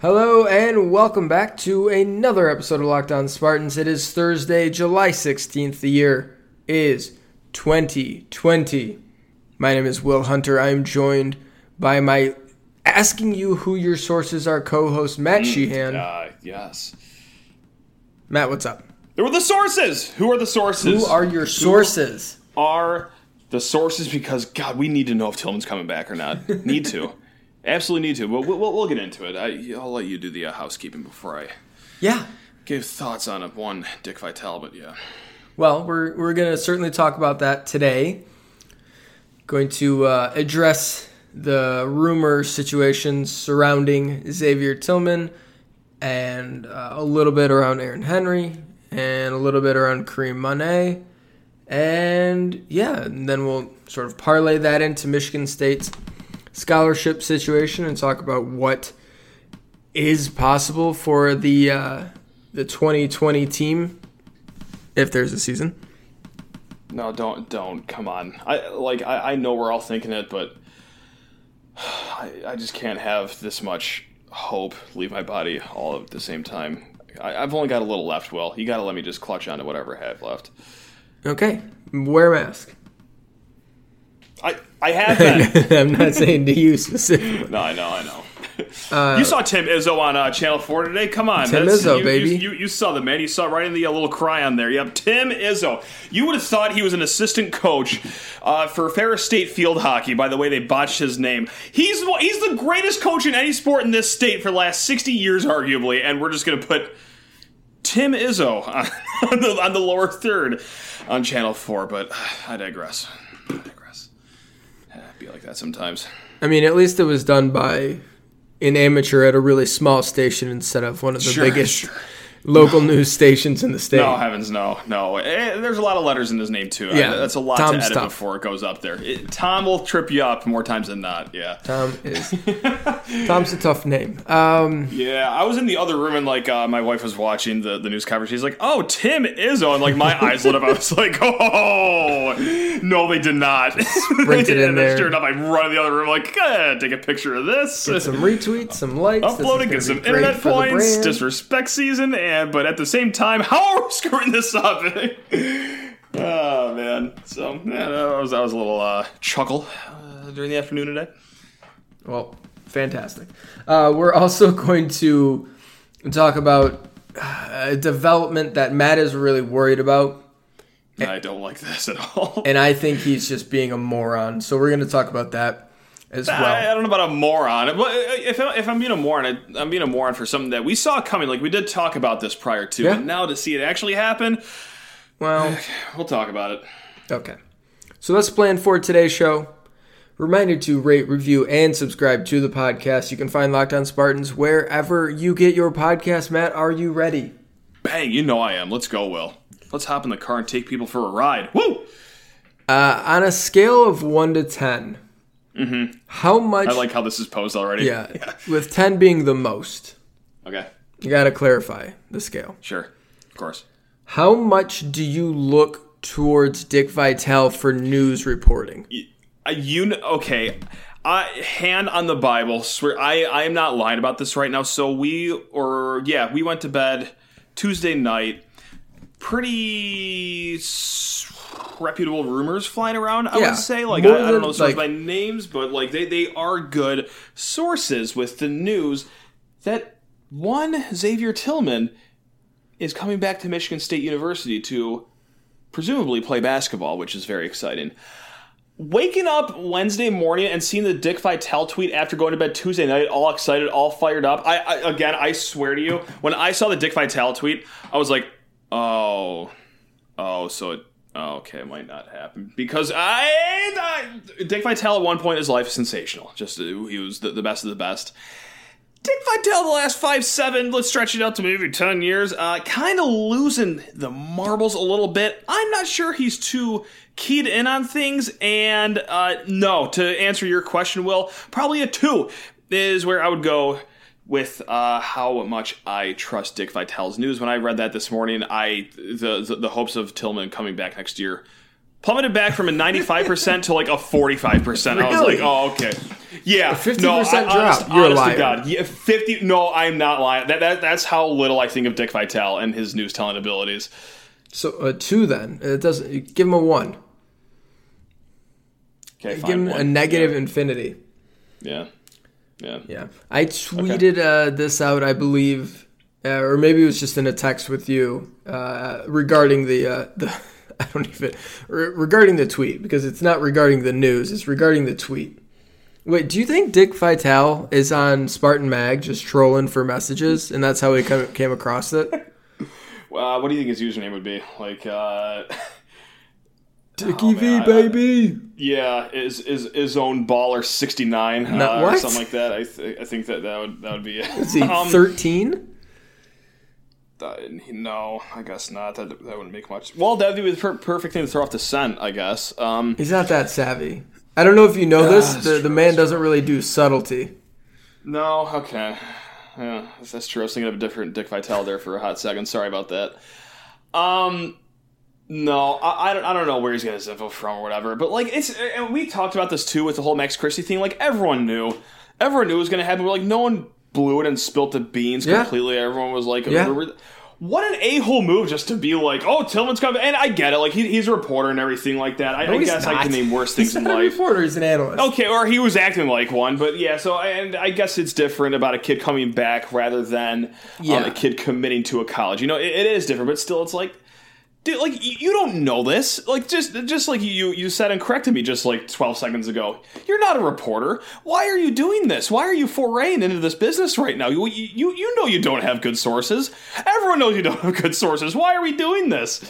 Hello and welcome back to another episode of Locked On Spartans. It is Thursday, July 16th. The year is 2020. My name is Will Hunter. I am joined by my asking you who your sources are co-host Matt Sheehan. Uh, yes. Matt, what's up? There were the sources. Who are the sources? Who are your sources? are the sources because God, we need to know if Tillman's coming back or not. need to, absolutely need to. But we'll, we'll, we'll get into it. I, I'll let you do the uh, housekeeping before I Yeah. give thoughts on it. One Dick Vitale, but yeah, Well, we're we're going to certainly talk about that today. Going to uh, address the rumor situations surrounding Xavier Tillman and uh, a little bit around Aaron Henry and a little bit around Kareem Mane. And yeah, and then we'll sort of parlay that into Michigan State's scholarship situation and talk about what is possible for the uh, the 2020 team if there's a season. no, don't, don't. Come on. I like. I, I know we're all thinking it, but I, I just can't have this much hope leave my body all at the same time. I, I've only got a little left. Will you got to let me just clutch onto whatever I have left. Okay, wear a mask. I have been. I'm not saying to you specifically. No, I know, I know. you saw Tim Izzo on uh, Channel 4 today? Come on. Tim Izzo, you, baby. You, you, you saw the man. You saw right in the uh, little cry on there. Yep, Tim Izzo. You would have thought he was an assistant coach uh, for Ferris State field hockey, by the way they botched his name. He's, the- he's the greatest coach in any sport in this state for the last 60 years, arguably, and we're just going to put Tim Izzo on the, on the lower third on Channel 4, but I. I digress. Be like that sometimes. I mean, at least it was done by an amateur at a really small station instead of one of the Sure, biggest sure. Local news stations in the state. No, heavens, no, no. Eh, there's a lot of letters in his name too. Yeah, I- that's a lot Tom's to edit before it goes up there. It, Tom will trip you up more times than not. Yeah, Tom is Tom's a tough name. Um, yeah. I was in the other room and like uh, my wife was watching the, the news coverage. She's like, "Oh, Tim Izzo," and like my eyes lit up. I was like, "Oh, no, they did not." Sprinted in there. sure enough, I run in the other room like, eh, "Take a picture of this." get some retweets, some likes. Uploading, get some internet points, disrespect season, and but at the same time, how are we screwing this up? oh man! So yeah, that was that was a little uh, chuckle uh, during the afternoon today. Well, fantastic. Uh, we're also going to talk about uh, a development that Matt is really worried about. I don't like this at all. and I think he's just being a moron. So we're going to talk about that as I, I don't know about a moron. But if, if I'm being a moron, I, I'm being a moron for something that we saw coming. Like we did talk about this prior to, Yeah. but now to see it actually happen, Well, we'll talk about it. okay. So let's plan for today's show. Reminder to rate, review, and subscribe to the podcast. You can find Locked On Spartans wherever you get your podcast. Matt, are you ready? Bang! You know I am. Let's go, Will. Let's hop in the car and take people for a ride. Woo! Uh, on a scale of 1 to 10, how much. Mm-hmm. I like how this is posed already. yeah, with 10 being the most. Okay. You got to clarify the scale. Sure. Of course. How much do you look towards Dick Vitale for news reporting? Uh, you okay? I hand on the Bible. Swear I I am not lying about this right now. So we or yeah we went to bed Tuesday night. Pretty reputable rumors flying around. I Yeah. would say like I, I don't know the like- by names, but like they they are good sources with the news that one Xavier Tillman is coming back to Michigan State University to presumably play basketball, which is very exciting. Waking up Wednesday morning and seeing the Dick Vitale tweet after going to bed Tuesday night, all excited, all fired up. I, I again, I swear to you, when I saw the Dick Vitale tweet, I was like, "Oh, oh, so it, oh, okay, it might not happen." Because I, I Dick Vitale at one point his life is sensational. Just uh, he was the, the best of the best. Dick Vitale the last five, seven, let's stretch it out to maybe 10 years, uh, kind of losing the marbles a little bit. I'm not sure he's too keyed in on things. And uh, no, to answer your question, Will, probably a two is where I would go with uh, how much I trust Dick Vitale's news. When I read that this morning, I the, the, the hopes of Tillman coming back next year plummeted back from a 95% to like a 45%. I was like, oh, okay. Yeah. 50% no, I- drop. honest- You're a honest to. God. Yeah, 50. No, I'm not lying. That, that, that's how little I think of Dick Vitale and his news telling abilities. So a two then. It doesn't give him a one. Okay, Give him a one. negative infinity. Yeah. Yeah. Yeah, I tweeted uh, this out, I believe, uh, or maybe it was just in a text with you uh, regarding the uh, the. I don't even re- regarding the tweet because it's not regarding the news; it's regarding the tweet. Wait, do you think Dick Vitale is on Spartan Mag just trolling for messages, and that's how he come, came across it? Uh, what do you think his username would be? Like, Dickie V, man, I- baby. yeah, is is his own baller sixty nine No, uh, or something like that. I th- I think that that would that would be it. Is he Um, thirteen? Uh, no, I guess not. That that wouldn't make much. Well, that'd be the per- perfect thing to throw off the scent, I guess. Um, He's not that savvy. I don't know if you know this. The, the man doesn't really do subtlety. no, okay, yeah, that's true. I was thinking of a different Dick Vitale there for a hot second. Sorry about that. Um, no, I, I don't. I don't know where he's getting his info from or whatever. But like, it's and we talked about this too with the whole Max Christie thing. Like, everyone knew, everyone knew it was going to happen. But like, no one blew it and spilt the beans Yeah. completely. Everyone was like, Yeah. "We're- What an a hole move just to be like, oh, Tillman's coming. And I get it. Like, he, he's a reporter and everything like that. I, I he's guess I can name worse things He's in not a life. reporter. He's an analyst. Okay, or he was acting like one, but yeah. So, and I guess it's different about a kid coming back rather than um, a kid committing to a college. You know, it, it is different, but still, it's like, dude, like you don't know this. Like just, just like you, you said and corrected me just like twelve seconds ago. You're not a reporter. Why are you doing this? Why are you foraying into this business right now? You, you, you know you don't have good sources. Everyone knows you don't have good sources. Why are we doing this?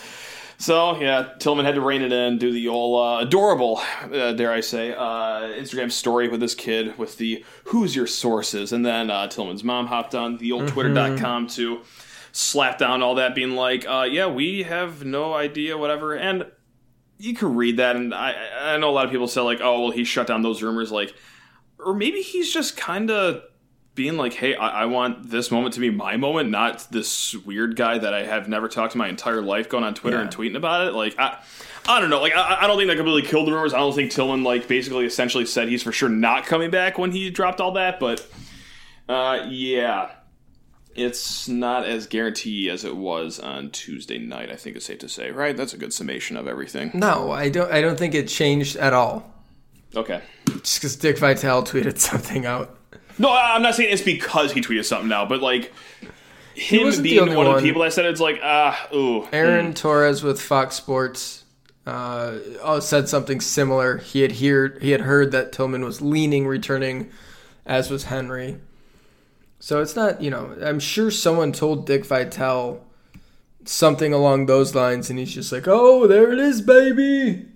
So yeah, Tillman had to rein it in, do the old uh, adorable, uh, dare I say, uh, Instagram story with this kid with the "Who's your sources?" and then uh, Tillman's mom hopped on the old Twitter.com to slap down all that, being like, uh, "Yeah, we have no idea, whatever." And you can read that, and I, I know a lot of people say like, "Oh, well, he shut down those rumors," like, or maybe he's just kind of being like, "Hey, I, I want this moment to be my moment, not this weird guy that I have never talked to my entire life, going on Twitter Yeah. and tweeting about it." Like, I, I don't know. Like, I, I don't think that completely killed the rumors. I don't think Tillman like basically essentially said he's for sure not coming back when he dropped all that. But, uh, yeah, it's not as guaranteed as it was on Tuesday night. I think it's safe to say, right? That's a good summation of everything. No, I don't. I don't think it changed at all. Okay. Just because Dick Vitale tweeted something out. No, I- I'm not saying it's because he tweeted something now, but like him being only one, of the people that said it's like ah ooh. Aaron Torres with Fox Sports uh, oh, said something similar. He had heard he had heard that Tillman was leaning returning, as was Henry. So it's not you know I'm sure someone told Dick Vitale something along those lines, and he's just like, oh, there it is, baby.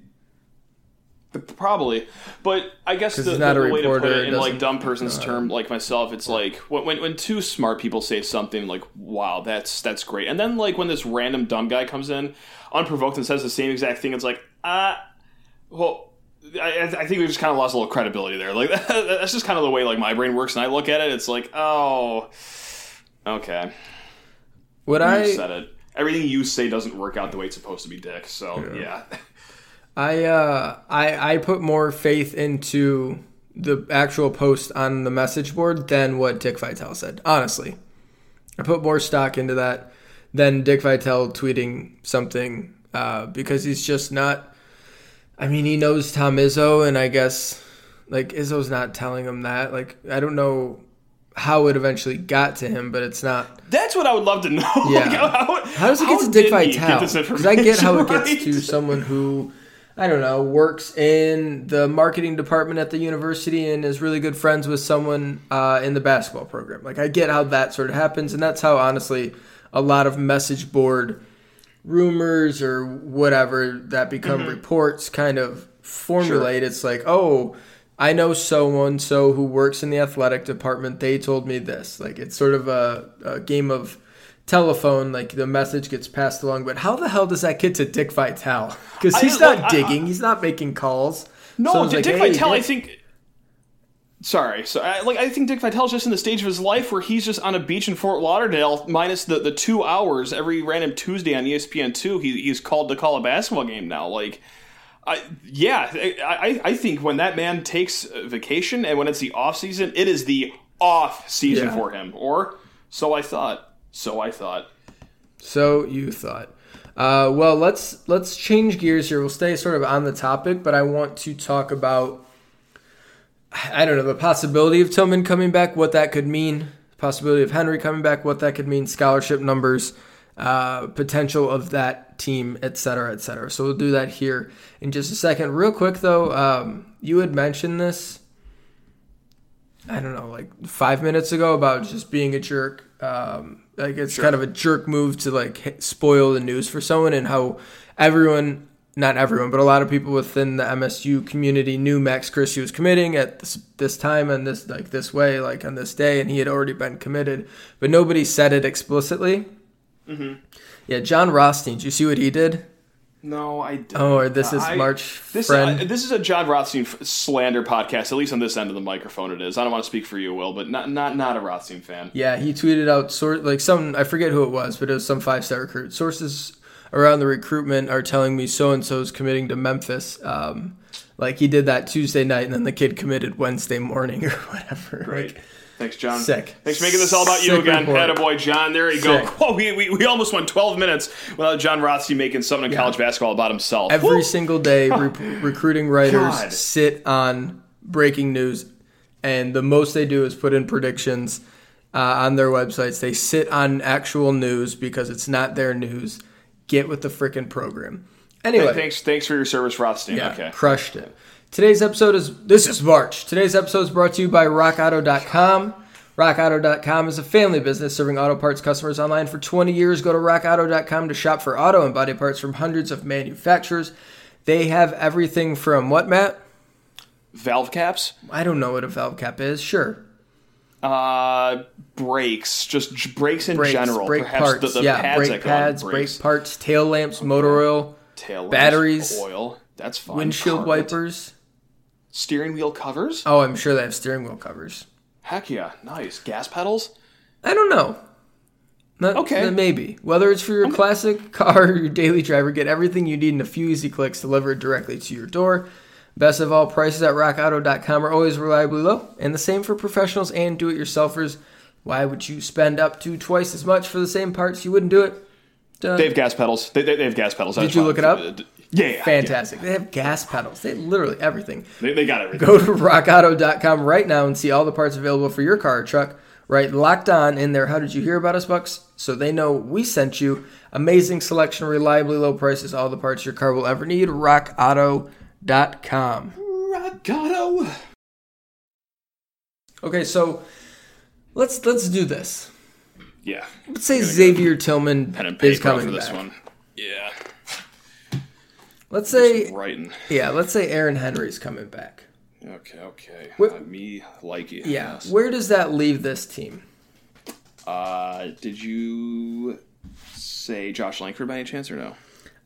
Probably, but I guess the, the, the way to put it in like dumb person's term, like myself, it's like when, when when two smart people say something like "Wow, that's that's great," and then like when this random dumb guy comes in unprovoked and says the same exact thing, it's like ah, well, I, I think we just kind of lost a little credibility there. Like that's just kind of the way like my brain works, and I look at it, it's like oh, okay, What you I said it. Everything you say doesn't work out the way it's supposed to be, Dick. So yeah. I uh I I put more faith into the actual post on the message board than what Dick Vitale said. Honestly, I put more stock into that than Dick Vitale tweeting something uh, because he's just not. I mean, he knows Tom Izzo, and I guess like Izzo's not telling him that. Like, I don't know how it eventually got to him, but it's not. That's what I would love to know. Yeah. Like, how, How does it get to Dick did he get Vitale? Because I get how it gets to someone who, I don't know, works in the marketing department at the university and is really good friends with someone uh, in the basketball program. Like, I get how that sort of happens, and that's how, honestly, a lot of message board rumors or whatever that become Mm-hmm. reports kind of formulate. It's like, oh, I know so and so who works in the athletic department. They told me this. Like it's sort of a, a game of telephone. Like the message gets passed along, but how the hell does that get to Dick Vitale? Because I- he's not like, I- digging. he's not making calls. No, Someone's Dick, like, Dick "Hey, Vitale, I think. Sorry, so I, like I think Dick Vitale's just in the stage of his life where he's just on a beach in Fort Lauderdale, minus the, the two hours every random Tuesday on ESPN two. He, he's called to call a basketball game now. Like, I, yeah, I, I think when that man takes vacation and when it's the off season, it is the off season Yeah. for him. Or so I thought. So I thought. So you thought. Uh, well, let's let's change gears here. We'll stay sort of on the topic, but I want to talk about I don't know the possibility of Tillman coming back, what that could mean. Possibility of Henry coming back, what that could mean. Scholarship numbers, uh, potential of that team, et cetera, et cetera. So we'll do that here in just a second. Real quick though, um, you had mentioned this. I don't know, like five minutes ago about just being a jerk. Um, like it's kind of a jerk move to like spoil the news for someone, and how everyone, not everyone, but a lot of people within the MSU community knew Max Christie was committing at this, this time and this like this way, like on this day, and he had already been committed, but nobody said it explicitly. Yeah, Jon Rothstein. Did you see what he did? No, I didn't. Oh, or this is I- March This, friend. uh, this is a Jon Rothstein f- slander podcast. At least on this end of the microphone, it is. I don't want to speak for you, Will, but not not not a Rothstein fan. Yeah, he tweeted out sort like some I forget who it was, but it was some five star recruit. Sources around the recruitment are telling me so and so is committing to Memphis. Um, like he did that Tuesday night, and then the kid committed Wednesday morning or whatever. Great. Like, Thanks, John. Sick. Thanks for making this all about you Sick again. report. Attaboy, John. There you Sick. go. Whoa, we, we, we almost went 12 minutes without Jon Rothstein making something in college basketball about himself. every Woo! single day, re- recruiting writers God. sit on breaking news, and the most they do is put in predictions uh, on their websites. They sit on actual news because it's not their news. Get with the freaking program. Anyway, Hey, thanks, thanks for your service, Rothstein. Yeah, Okay. crushed it. Today's episode is this is March. Today's episode is brought to you by RockAuto.com. RockAuto.com is a family business serving auto parts customers online for 20 years. Go to RockAuto.com to shop for auto and body parts from hundreds of manufacturers. They have everything from what, Matt? Valve caps, I don't know what a valve cap is. Sure, uh, brakes, just j- brakes in brakes, general. brake Perhaps parts, the, the yeah, pads brake that go on pads, brake parts, tail lamps, motor oil, Tail lamps, batteries, oil. That's fine. windshield Carpet, wipers. steering wheel covers. Oh, I'm sure they have steering wheel covers. Heck yeah, nice. Gas pedals. I don't know. Not, Okay. Maybe. Whether it's for your classic car or your daily driver, get everything you need in a few easy clicks delivered directly to your door. Best of all, prices at rockauto.com are always reliably low, and the same for professionals and do it yourselfers. Why would you spend up to twice as much for the same parts? You wouldn't do it? Duh. They have gas pedals. They, they, have gas pedals. I Did you look it to- up? Uh, yeah, yeah, Fantastic. They have gas pedals. They have literally everything. They, they got everything. Go to rockauto.com right now and see all the parts available for your car or truck. Right, locked on in there. How did you hear about us, Bucks? So they know we sent you. Amazing selection, reliably low prices, all the parts your car will ever need. RockAuto.com. Rock Auto. Okay, so let's let's do this. Yeah. Let's say Xavier Tillman is coming for this back. one. Yeah. Let's say Writing. yeah, let's say Aaron Henry's coming back. Okay, okay. What- Uh, me like it. Yeah, Yes. where does that leave this team? Uh, did you say Josh Langford by any chance or no?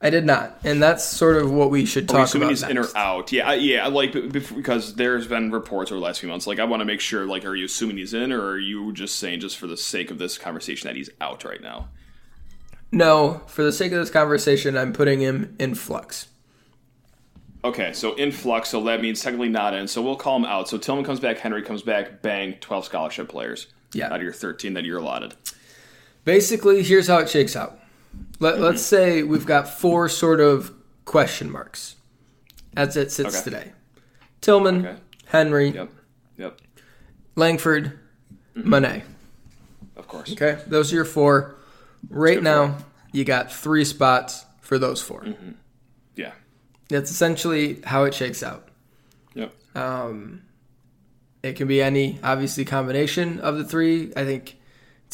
I did not, and that's sort of what we should talk assuming about he's in or out? Yeah, I- yeah. Like because there's been reports over the last few months. Like I want to make sure. Like, are you assuming he's in, or are you just saying just for the sake of this conversation that he's out right now? No, for the sake of this conversation, I'm putting him in flux. Okay, so in flux, so that means technically not in. So we'll call him out. So Tillman comes back, Henry comes back, bang, twelve scholarship players. Yeah. out of your thirteen that you're allotted. Basically, here's how it shakes out. Let, Let's say we've got four sort of question marks as it sits Okay. today Tillman, Okay. Henry, Yep, yep, Langford, Mane. of course. Okay, those are your four. Right now, you got three spots for those 4 Yeah, That's essentially how it shakes out. yep. Um, it can be any, obviously, combination of the three. I think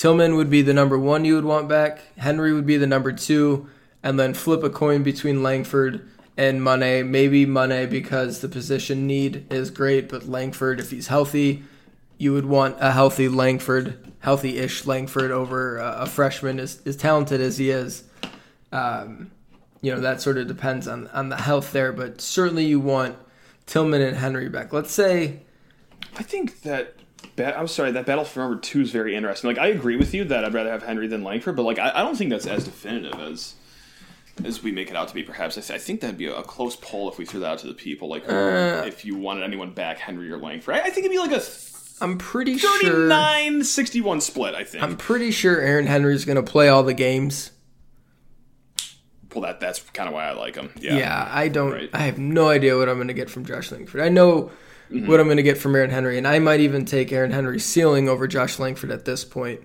Tillman would be the number one you would want back. Henry would be the number two, and then flip a coin between Langford and Mane. Maybe Mane because the position need is great, but Langford, if he's healthy, you would want a healthy Langford, healthy-ish Langford over a freshman as, as talented as he is. Um, you know that sort of depends on on the health there, but certainly you want Tillman and Henry back. Let's say I think that. Ba- I'm sorry, that battle for number two is very interesting. Like, I agree with you that I'd rather have Henry than Langford, but like, I, I don't think that's as definitive as as we make it out to be. Perhaps I, th- I think that'd be a, a close poll if we threw that out to the people. Like, Uh. if you wanted anyone back, Henry or Langford, I, I think it'd be like a I'm pretty sure. 39 61 split. I think. I'm pretty sure Aaron Henry's going to play all the games. well, that that's kind of why I like him. Yeah. Yeah, I don't. Right. I have no idea what I'm going to get from Josh Langford. I know Mm-hmm. what I'm going to get from Aaron Henry, and I might even take Aaron Henry's ceiling over Josh Langford at this point.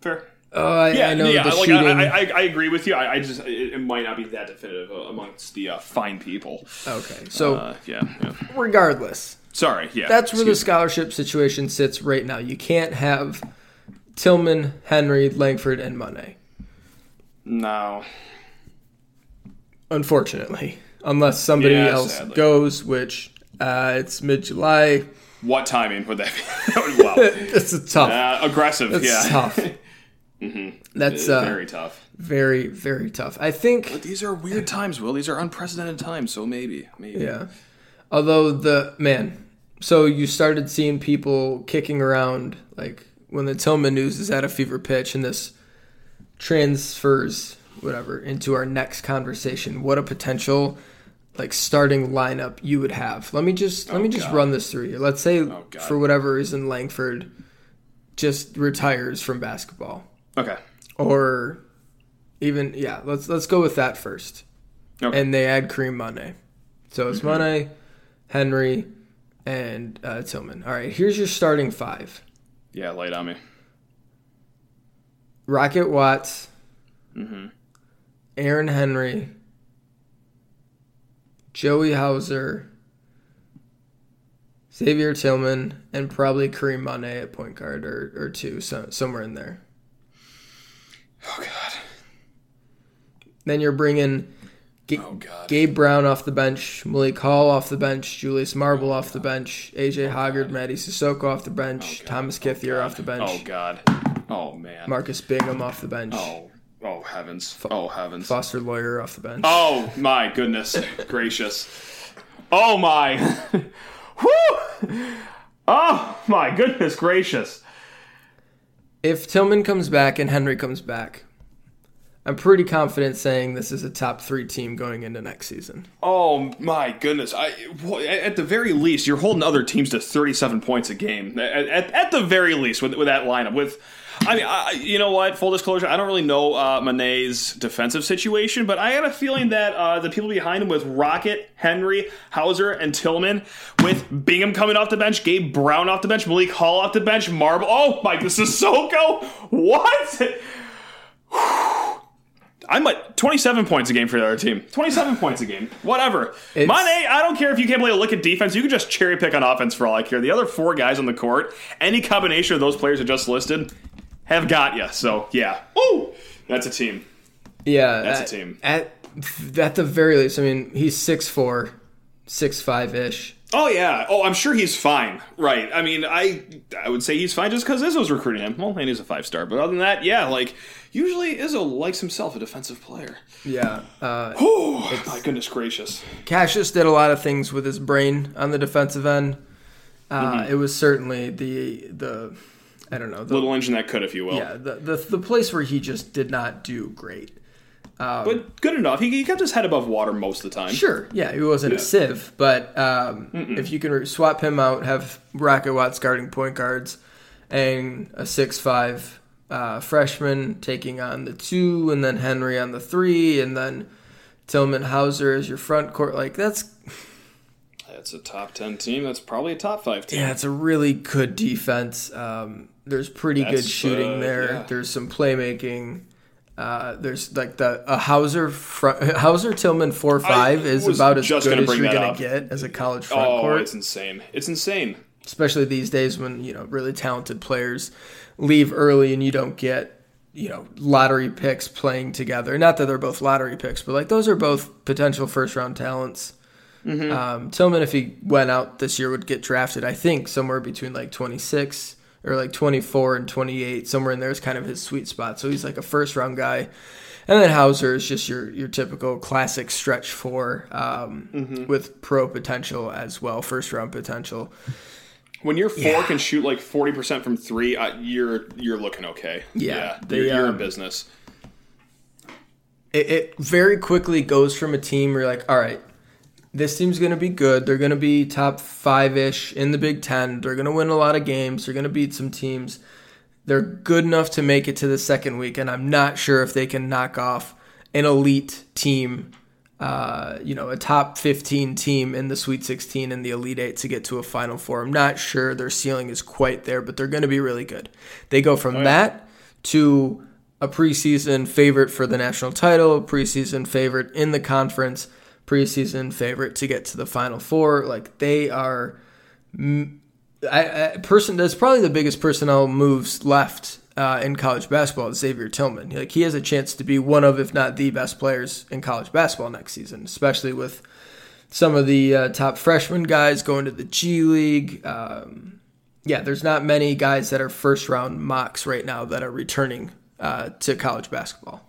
Fair. Oh, I, Yeah, I know yeah. the Like, shooting. I, I, I agree with you. I, I just it, it might not be that definitive uh, amongst the uh, fine people. okay, so Uh, yeah, yeah. regardless, Sorry. Yeah. that's where the excuse me. scholarship situation sits right now. You can't have Tillman, Henry, Langford, and Monet. No. Unfortunately, unless somebody Yeah, else sadly. goes, which uh, it's mid July. What timing would that be? wow. It's a tough. Uh, aggressive. That's yeah. tough. That's uh, very tough. very very tough. I think These are weird times, Will. These are unprecedented times. So maybe, maybe. yeah. Although the man, so you started seeing people kicking around like when the Tillman news is at a fever pitch, and this transfers whatever into our next conversation. What a potential like starting lineup you would have. Let me just let me just God. run this through you. Let's say God. for whatever reason Langford just retires from basketball. Okay. or even yeah let's let's go with that first Okay. and they add Kareem Mane so it's Mm-hmm. Mane Henry and uh, Tillman all right here's your starting five Yeah, light on me. Rocket Watts Mm-hmm. Aaron Henry Joey Hauser Xavier Tillman and probably Kareem Mane at point guard or, or two so, somewhere in there Oh God. then you're bringing Ga- Oh God. Gabe Brown off the bench, Malik Hall off the bench, Julius Marble oh, off the bench, AJ Hoggard, oh, Mady Sissoko off the bench, oh, Thomas Kithier off the bench, Oh God. Oh man. Marcus Bingham off the bench, Oh. Oh heavens. Oh heavens. Foster Loyer off the bench. Oh my goodness gracious. Oh my. Whew. Oh my goodness gracious. If Tillman comes back and Henry comes back, I'm pretty confident saying this is a top three team going into next season. Oh my goodness! I at the very least, you're holding other teams to 37 points a game. At, at, at the very least, with with that lineup, with I mean, I, you know what? Full disclosure, I don't really know uh, Mane's defensive situation, but I had a feeling that uh, the people behind him with Rocket, Henry, Hauser, and Tillman, with Bingham coming off the bench, Gabe Brown off the bench, Malik Hall off the bench, Marble. Oh my, this is Sissoko. What? I'm at 27 points a game for the other team. 27 points a game. Whatever. It's- Mane, I don't care if you can't play a lick at defense. You can just cherry pick on offense for all I care. The other four guys on the court, any combination of those players I just listed, have got you. So, yeah. Ooh, that's a team. Yeah, That's a team. At at the very least, I mean, he's six four, six five ish. Oh, yeah. Oh, I'm sure he's fine. Right. I mean, I I would say he's fine just because Izzo's recruiting him. Well, and he's a five star. But other than that, yeah, like, usually Izzo likes himself a defensive player. Yeah, uh, Oh, my goodness gracious. Cassius did a lot of things with his brain on the defensive end. Uh, Mm-hmm. It was certainly the the I don't know the Little engine that could, if you will. yeah the, the the place where he just did not do great. But good enough. He, he kept his head above water most of the time. Sure, yeah, he wasn't a sieve, but um, if you can re- swap him out, have Rocket Watts guarding point guards, and a six five uh, freshman taking on the two, and then Henry on the three, and then Tillman Hauser as your front court, like that's That's a top 10 team. That's probably a top 5 team. Yeah, it's a really good defense. Um, there's pretty good shooting uh, there. yeah. There's some playmaking. Uh, there's like the a Hauser front, Hauser Tillman four five is about as good as you're gonna up. get as a college front Oh, court, it's insane. It's insane. Especially these days when you know really talented players leave early and you don't get you know lottery picks playing together. Not that they're both lottery picks, but like those are both potential first round talents. Mm-hmm. Um, Tillman, if he went out this year, would get drafted. I think somewhere between like 26 or like 24 and 28, somewhere in there is kind of his sweet spot. So he's like a first round guy. And then Hauser is just your your typical classic stretch four um, Mm-hmm. with pro potential as well, first round potential. When your four Yeah. can shoot like 40% from three, uh, you're you're looking okay. Yeah, you're, they, you're in um, business. it, it very quickly goes from a team where you're like, all right, this team's going to be good. They're going to be top five ish in the Big Ten. They're going to win a lot of games. They're going to beat some teams. They're good enough to make it to the second week, and I'm not sure if they can knock off an elite team, uh, you know, a top 15 team in the Sweet 16 and the Elite Eight to get to a Final Four. I'm not sure their ceiling is quite there, but they're going to be really good. They go from oh, yeah. that to a preseason favorite for the national title, preseason favorite in the conference, preseason favorite to get to the Final Four. Like they are, I, I person that's probably the biggest personnel moves left uh, in college basketball. Xavier Tillman, like he has a chance to be one of, if not the best players in college basketball next season, especially with some of the uh, top freshman guys going to the G League. Um, yeah, there's not many guys that are first round mocks right now that are returning uh, to college basketball.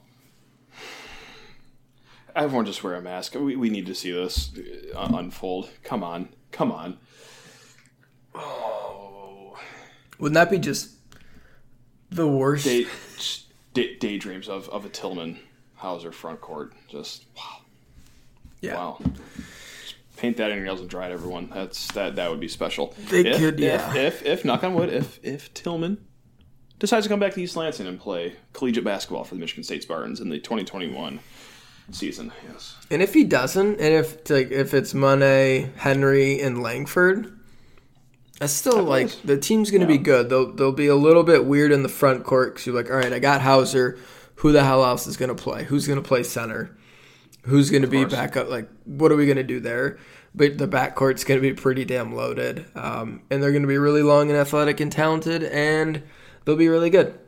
Everyone just wear a mask. We, we need to see this unfold. Come on. Come on. Oh. Wouldn't that be just the worst? Day, day, daydreams of, of a Tillman Hauser front court. Just, wow. Yeah. Wow. Just paint that in your nails and dry it, everyone. That's that. That would be special. They if, could, yeah. If, if, if, knock on wood, if if Tillman decides to come back to East Lansing and play collegiate basketball for the Michigan State Spartans in the 2021 season. Yes. And if he doesn't, and if like if it's Mane, Henry, and Langford, that's still like the team's going to yeah. be good. They'll they'll be a little bit weird in the front court because you're like, all right, I got Hauser. Who the hell else is going to play? Who's going to play center? Who's going to be back up? Like, what are we going to do there? But the backcourt's going to be pretty damn loaded, um, and they're going to be really long and athletic and talented, and they'll be really good.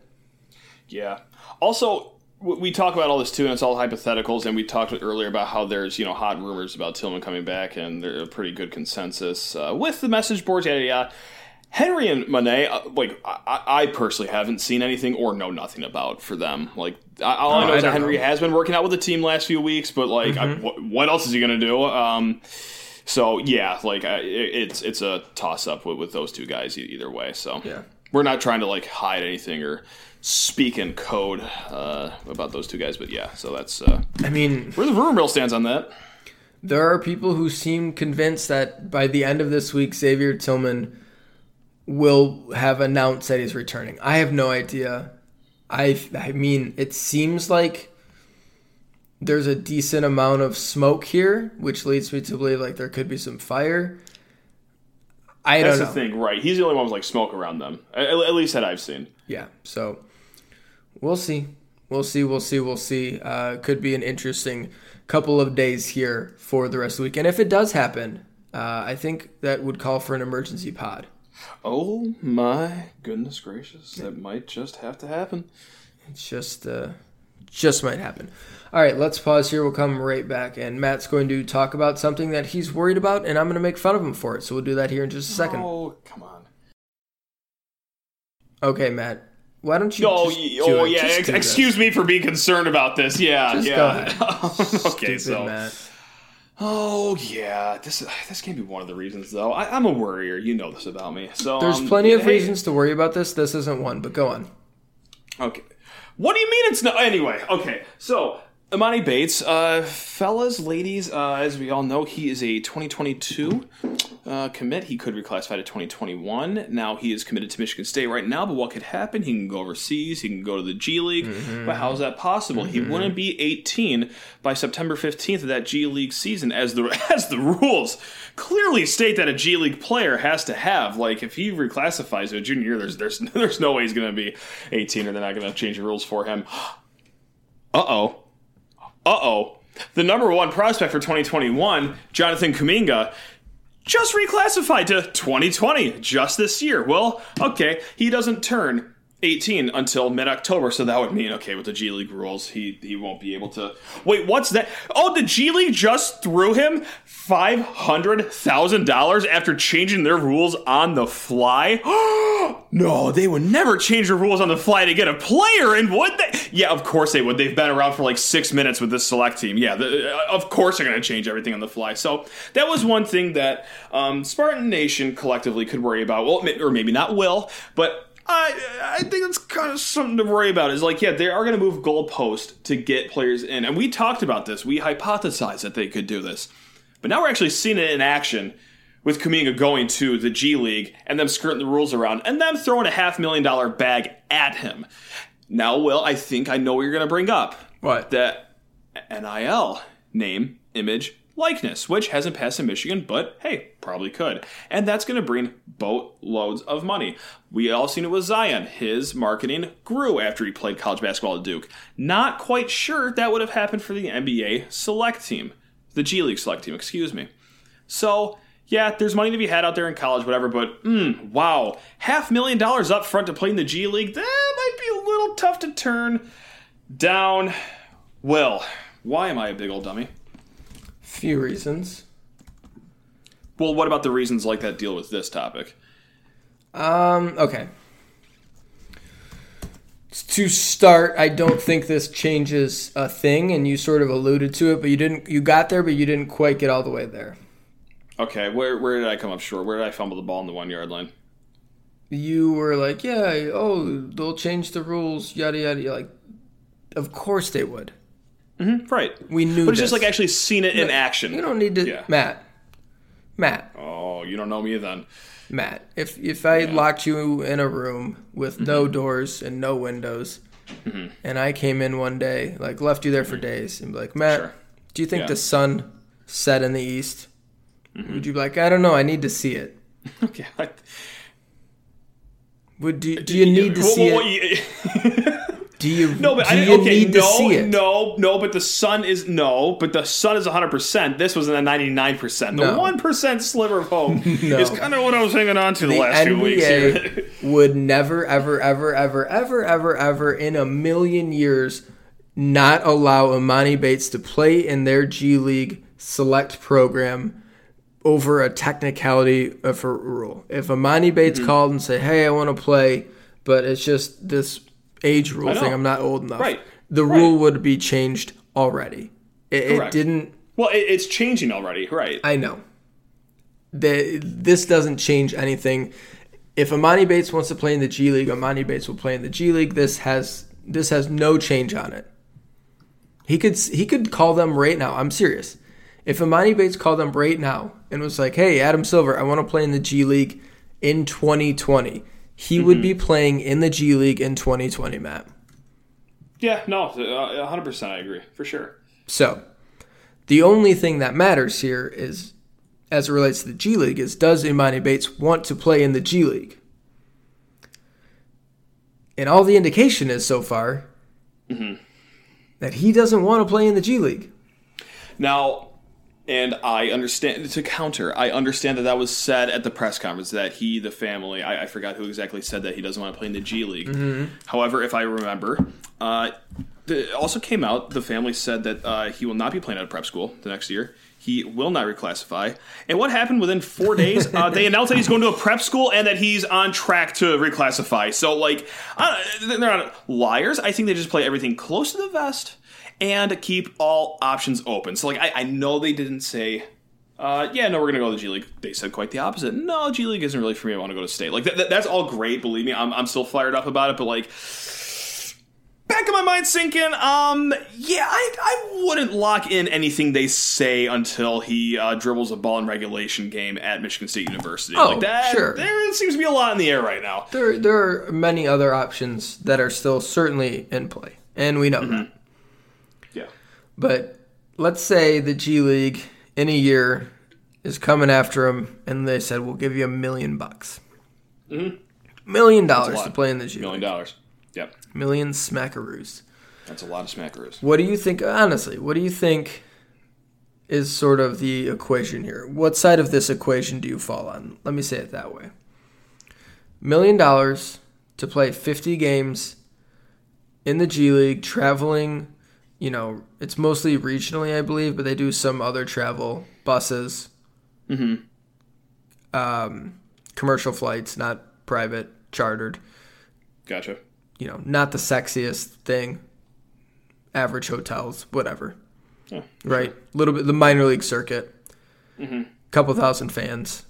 Yeah. Also, we talk about all this too, and it's all hypotheticals. And we talked earlier about how there's you know hot rumors about Tillman coming back, and there's a pretty good consensus uh, with the message boards. Yada yada. Henry and Mane, uh, like I, I, personally haven't seen anything or know nothing about for them. Like I, all I know I is that Henry know. has been working out with the team last few weeks, but like, mm-hmm. what, what, else is he gonna do? Um, so yeah, like it, it's it's a toss up with, with those two guys either way. So yeah, we're not trying to like hide anything or speak in code uh, about those two guys, but yeah. So that's uh, I mean, where the rumor mill stands on that. There are people who seem convinced that by the end of this week, Xavier Tillman will have announced that he's returning. I have no idea. I I mean, it seems like there's a decent amount of smoke here, which leads me to believe like there could be some fire. I That's don't know. the thing, right? He's the only one with like smoke around them, at, at, least that I've seen. Yeah, so we'll see, we'll see, we'll see, we'll see. Uh, could be an interesting couple of days here for the rest of the week, and if it does happen, uh, I think that would call for an emergency pod. Oh my goodness gracious! That might just have to happen. It's just, uh, just might happen. All right, let's pause here. We'll come right back, and Matt's going to talk about something that he's worried about, and I'm going to make fun of him for it. So we'll do that here in just a second. Oh, come on. Okay, Matt. Why don't you? Oh, oh yeah. Ex- excuse me for being concerned about this. Yeah, just yeah. okay, so. Matt. Oh yeah, this this can be one of the reasons though. I, am a worrier. You know this about me. So there's um, plenty of hey, reasons to worry about this. This isn't one, but go on. Okay. What do you mean it's not? Anyway, okay. So Emoni Bates, uh, fellas, ladies, uh, as we all know, he is a 2022 uh, commit. He could reclassify to 2021. Now he is committed to Michigan State right now, but what could happen? He can go overseas. He can go to the G League. Mm-hmm. But how is that possible? Mm-hmm. He wouldn't be 18 by September 15th of that G League season, as the as the rules clearly state that a G League player has to have. Like if he reclassifies to a junior year, there's there's there's no way he's going to be 18, or they're not going to change the rules for him. Uh oh uh oh, the number one prospect for 2021, Jonathan Kuminga, just reclassified to 2020 just this year. Well, okay, he doesn't turn 18 until mid October, so that would mean okay with the G League rules, he he won't be able to. Wait, what's that? Oh, the G League just threw him five hundred thousand dollars after changing their rules on the fly. no, they would never change the rules on the fly to get a player, and would they? Yeah, of course they would. They've been around for like six minutes with this select team. Yeah, the, uh, of course they're going to change everything on the fly. So that was one thing that um, Spartan Nation collectively could worry about. Well, or maybe not will, but I I think that's kind of something to worry about. Is like, yeah, they are going to move goalpost to get players in, and we talked about this. We hypothesized that they could do this, but now we're actually seeing it in action with Kuminga going to the G League and them skirting the rules around, and them throwing a half million dollar bag at him. Now, Will, I think I know what you're going to bring up. What? That NIL name, image, likeness, which hasn't passed in Michigan, but hey, probably could. And that's going to bring boatloads of money. We all seen it with Zion. His marketing grew after he played college basketball at Duke. Not quite sure that would have happened for the NBA select team, the G League select team, excuse me. So, yeah, there's money to be had out there in college, whatever, but mm, wow, half million dollars up front to play in the G League, that might be a little tough to turn down. Well, why am I a big old dummy? Few reasons. Well, what about the reasons like that deal with this topic? Um, okay. To start, I don't think this changes a thing, and you sort of alluded to it, but you didn't. You got there, but you didn't quite get all the way there. Okay, where where did I come up short? Where did I fumble the ball in the one yard line? You were like, "Yeah, oh, they'll change the rules, yada yada." You're like, of course they would. Mm-hmm, right. We knew. But it's this. just like actually seen it in action. You don't need to, Yeah. Matt. Matt, Oh, you don't know me then. Matt. If if I locked you in a room with no mm-hmm. doors and no windows, mm-hmm. and I came in one day, like left you there for mm-hmm. days, and be like, Matt, Sure. do you think Yeah. the sun set in the east? Would you be like, I don't know, I need to see it. Okay. I- Would do, uh, do you need to see it? Do you no, but I, you okay, no, no, no. But the sun is no, but the sun is 100. percent This was in the 99. percent The one percent sliver of hope No. is kind of what I was hanging on to the, the last few weeks. NBA would never, ever, ever, ever, ever, ever, ever in a million years not allow Emoni Bates to play in their G League select program over a technicality of a rule. If Emoni Bates Mm-hmm. called and said, "Hey, I want to play," but it's just this age rule thing, I'm not old enough. Right. The Right. rule would be changed already. It, it didn't. well, it, it's changing already, right? I know. The, this doesn't change anything. If Emoni Bates wants to play in the G League, Emoni Bates will play in the G League. This has this has no change on it. He could he could call them right now. I'm serious. If Emoni Bates called them right now and was like, "Hey, Adam Silver, I want to play in the G League in 2020," he would be playing in the G League in 2020, Matt. Yeah, no, uh, 100. percent I agree for sure. So, the only thing that matters here is, as it relates to the G League, is does Emoni Bates want to play in the G League? And all the indication is so far that he doesn't want to play in the G League. Now, and I understand to counter. I understand that that was said at the press conference that he, the family, I, I forgot who exactly said that he doesn't want to play in the G League. However, if I remember, uh, the, it also came out the family said that uh, he will not be playing at a prep school the next year. He will not reclassify. And what happened within four days? Uh, they announced that he's going to a prep school and that he's on track to reclassify. So, like, I they're not liars. I think they just play everything close to the vest and keep all options open. So, like, I, I know they didn't say, uh, yeah, no, we're going to go to the G League. They said quite the opposite. No, G League isn't really for me. I want to go to state. Like, that, that- that's all great. Believe me, I'm, I'm still fired up about it. But, like, back of my mind sinking, um, yeah, I, I wouldn't lock in anything they say until he uh, dribbles a ball in regulation game at Michigan State University. Oh, like that, sure. There seems to be a lot in the air right now. There, there are many other options that are still certainly in play, and we know that. But let's say the G League in a year is coming after him, and they said we'll give you a million bucks, mm-hmm. million dollars to play in the G Million League, dollars. Yep. million smackaroos. That's a lot of smackaroos. What do you think? Honestly, what do you think is sort of the equation here? What side of this equation do you fall on? Let me say it that way. Million dollars to play 50 games in the G League, traveling, you know, it's mostly regionally, I believe, but they do some other travel, buses, Mm-hmm. um, commercial flights, not private, chartered. Gotcha. You know, not the sexiest thing. Average hotels, whatever. Yeah. right? A little bit the minor league circuit. Mhm. Couple thousand fans.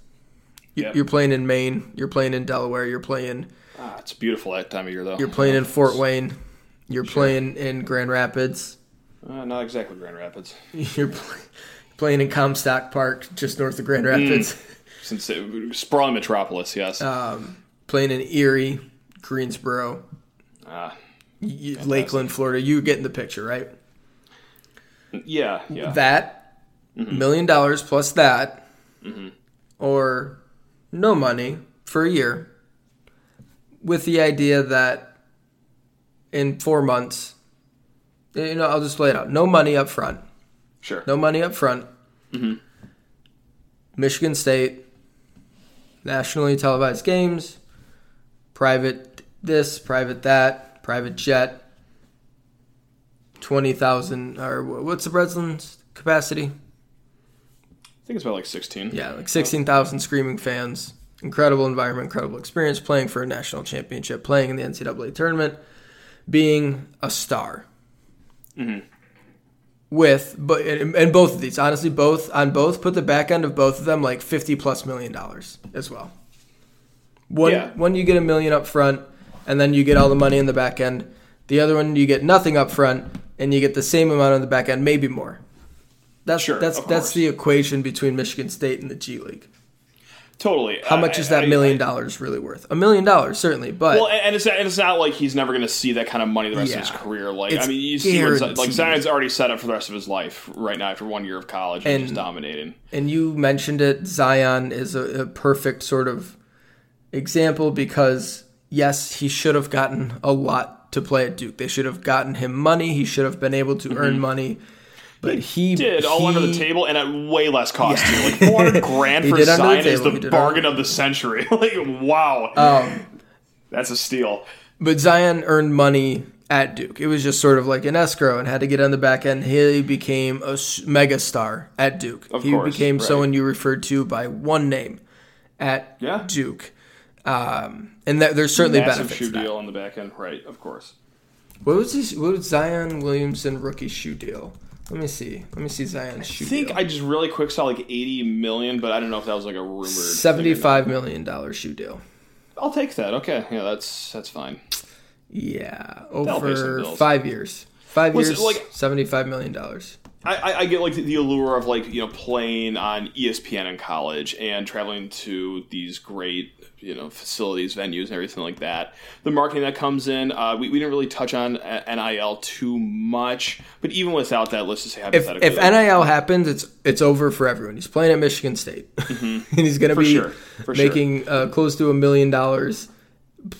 You- Yep. You're playing in Maine. You're playing in Delaware. You're playing Ah, it's beautiful that time of year, though. You're playing in Fort Wayne. You're playing in Grand Rapids. Uh, not exactly Grand Rapids. You're pl- playing in Comstock Park, just north of Grand Rapids. Since it, sprawling metropolis, yes. Um, playing in Erie, Greensboro, Ah, y- Lakeland, Florida. You get in the picture, right? yeah, yeah. That million dollars plus that, or no money for a year, with the idea that in four months, you know, I'll just lay it out. No money up front. sure. No money up front. Mm-hmm. Michigan State, nationally televised games, private this, private that, private jet, 20,000, or what's the Breslin's capacity? I think it's about like 16. Yeah, like 16,000 screaming fans. Incredible environment, incredible experience playing for a national championship, playing in the NCAA tournament, being a star. Mm-hmm. With but and, both of these, honestly, both on both put the back end of both of them like 50 plus million dollars as well. One Yeah. one you get a million up front and then you get all the money in the back end. The other one you get nothing up front and you get the same amount on the back end, maybe more. That's Sure, that's that's the equation between Michigan State and the G League. Totally. How much is that million dollars really worth? A million dollars, certainly, but Well, and it's, and it's not like he's never going to see that kind of money the rest of his career. Like, I mean, you see, what, like. Zion's already set up for the rest of his life right now after one year of college and, And- just dominating. and you mentioned it, Zion is a, a perfect sort of example because yes, he should have gotten a lot to play at Duke. They should have gotten him money. He should have been able to mm-hmm. earn money, but he, Mm-hmm. Did all under the table and at way less cost too. Like four hundred grand for under the Zion is the bargain of the century. like, wow, Um, that's a steal. But Zion earned money at Duke. It was just sort of like an escrow and had to get on the back end. He became a mega star at Duke. Of he course, became right. someone you referred to by one name at Yeah. Duke. Um, and that, there's certainly Massive benefits shoe deal on the back end, right? Of course. What was his, what was Zion Williamson rookie shoe deal? Let me see. Let me see Zion shoe I think deal. I just really quick saw like eighty million, but I don't know if that was like a rumored thing or not. Seventy-five million dollar shoe deal. I'll take that. Okay, yeah, that's that's fine. Yeah, over five years. Five Was years, like- seventy-five million dollars. I, I, get like the, allure of like you know playing on ESPN in college and traveling to these great you know facilities, venues, and everything like that. The marketing that comes in, uh, we, we didn't really touch on uh, NIL too much, but even without that, let's just say if hypothetically, if NIL happens, it's it's over for everyone. He's playing at Michigan State, and he's going to Mm-hmm. Be sure. For sure. making uh, close to a million dollars,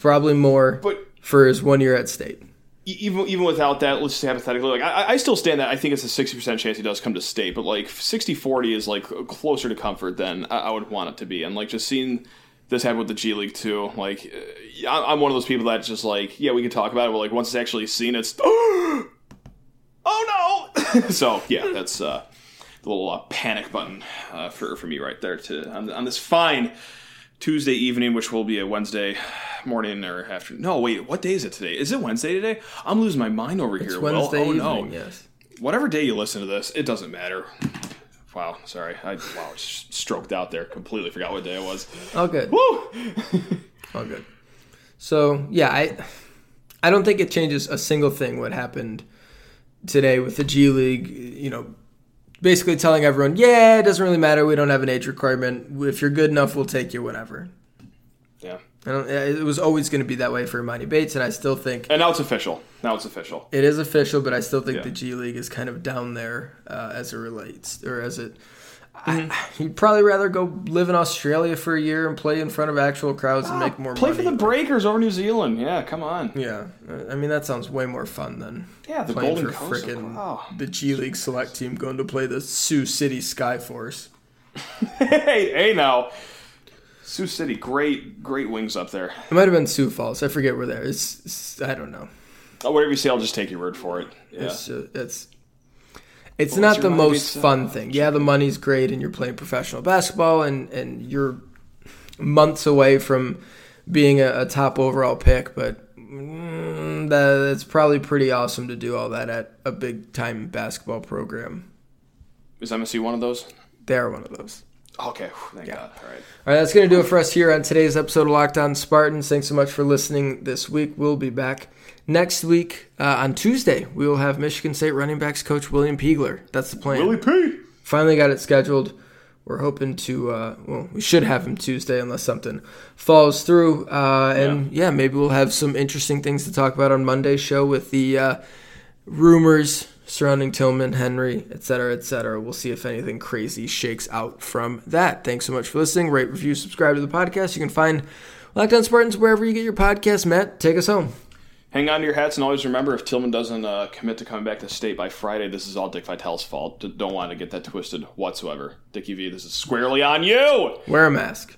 probably more, But- for his one year at State. even even without that, let's just say hypothetically, like I, I still stand that I think it's a sixty percent chance he does come to state, but like 60-40 is like closer to comfort than I, I would want it to be, and like just seeing this happened with the G League too, like uh, I- I'm one of those people that just like yeah we can talk about it, but like once it's actually seen, it's oh no, so yeah that's uh, the little uh, panic button uh, for for me right there to on, on this fine Tuesday evening, which will be a Wednesday morning or afternoon. No, wait, what day is it today? Is it Wednesday today? I'm losing my mind over It's here. Will. Wednesday oh evening, no, yes. whatever day you listen to this, it doesn't matter. Wow, sorry, I wow, stroked out there. Completely forgot what day it was. All good, Woo! all good. So yeah, I I don't think it changes a single thing what happened today with the G League. You know, basically telling everyone, yeah, it doesn't really matter. We don't have an age requirement. If you're good enough, we'll take you. Whatever. yeah, it was always going to be that way for Emoni Bates, and I still think and now it's official. Now it's official. it is official. But I still think Yeah. the G League is kind of down there uh, as it relates, or as it. I, Mm-hmm. you'd probably rather go live in Australia for a year and play in front of actual crowds and make more money. Play money. for the Breakers over New Zealand. Yeah, come on. yeah, I mean that sounds way more fun than Yeah, the playing Golden for Coast. frickin' Wow. the G League select team going to play the Sioux City Skyforce. hey, hey, now. Sioux City, great, great wings up there. It might have been Sioux Falls. I forget where they're. It's, it's I don't know. Oh, whatever you say, I'll just take your word for it. Yeah. It's it's it's not the most based fun thing. Yeah, the money's great and you're playing professional basketball and and you're months away from being a, a top overall pick, but mm, that, it's probably pretty awesome to do all that at a big time basketball program. Is MSU one of those? They're one of those. Okay, thank God. All right. All right, that's going to do it for us here on today's episode of Locked On Spartans. Thanks so much for listening this week. We'll be back next week uh, on Tuesday. We will have Michigan State running backs coach William Peagler. That's the plan. Willie P. Finally got it scheduled. We're hoping to, uh, well, we should have him Tuesday unless something falls through. Uh, and yeah. maybe we'll have some interesting things to talk about on Monday's show with the uh, rumors surrounding Tillman, Henry, et cetera, et cetera. We'll see if anything crazy shakes out from that. Thanks so much for listening. Rate, review, subscribe to the podcast. You can find Locked On Spartans wherever you get your podcast. Matt, take us home. Hang on to your hats and always remember if Tillman doesn't uh, commit to coming back to state by Friday, this is all Dick Vitale's fault. Don't want to get that twisted whatsoever. Dickie V, this is squarely on you! Wear a mask.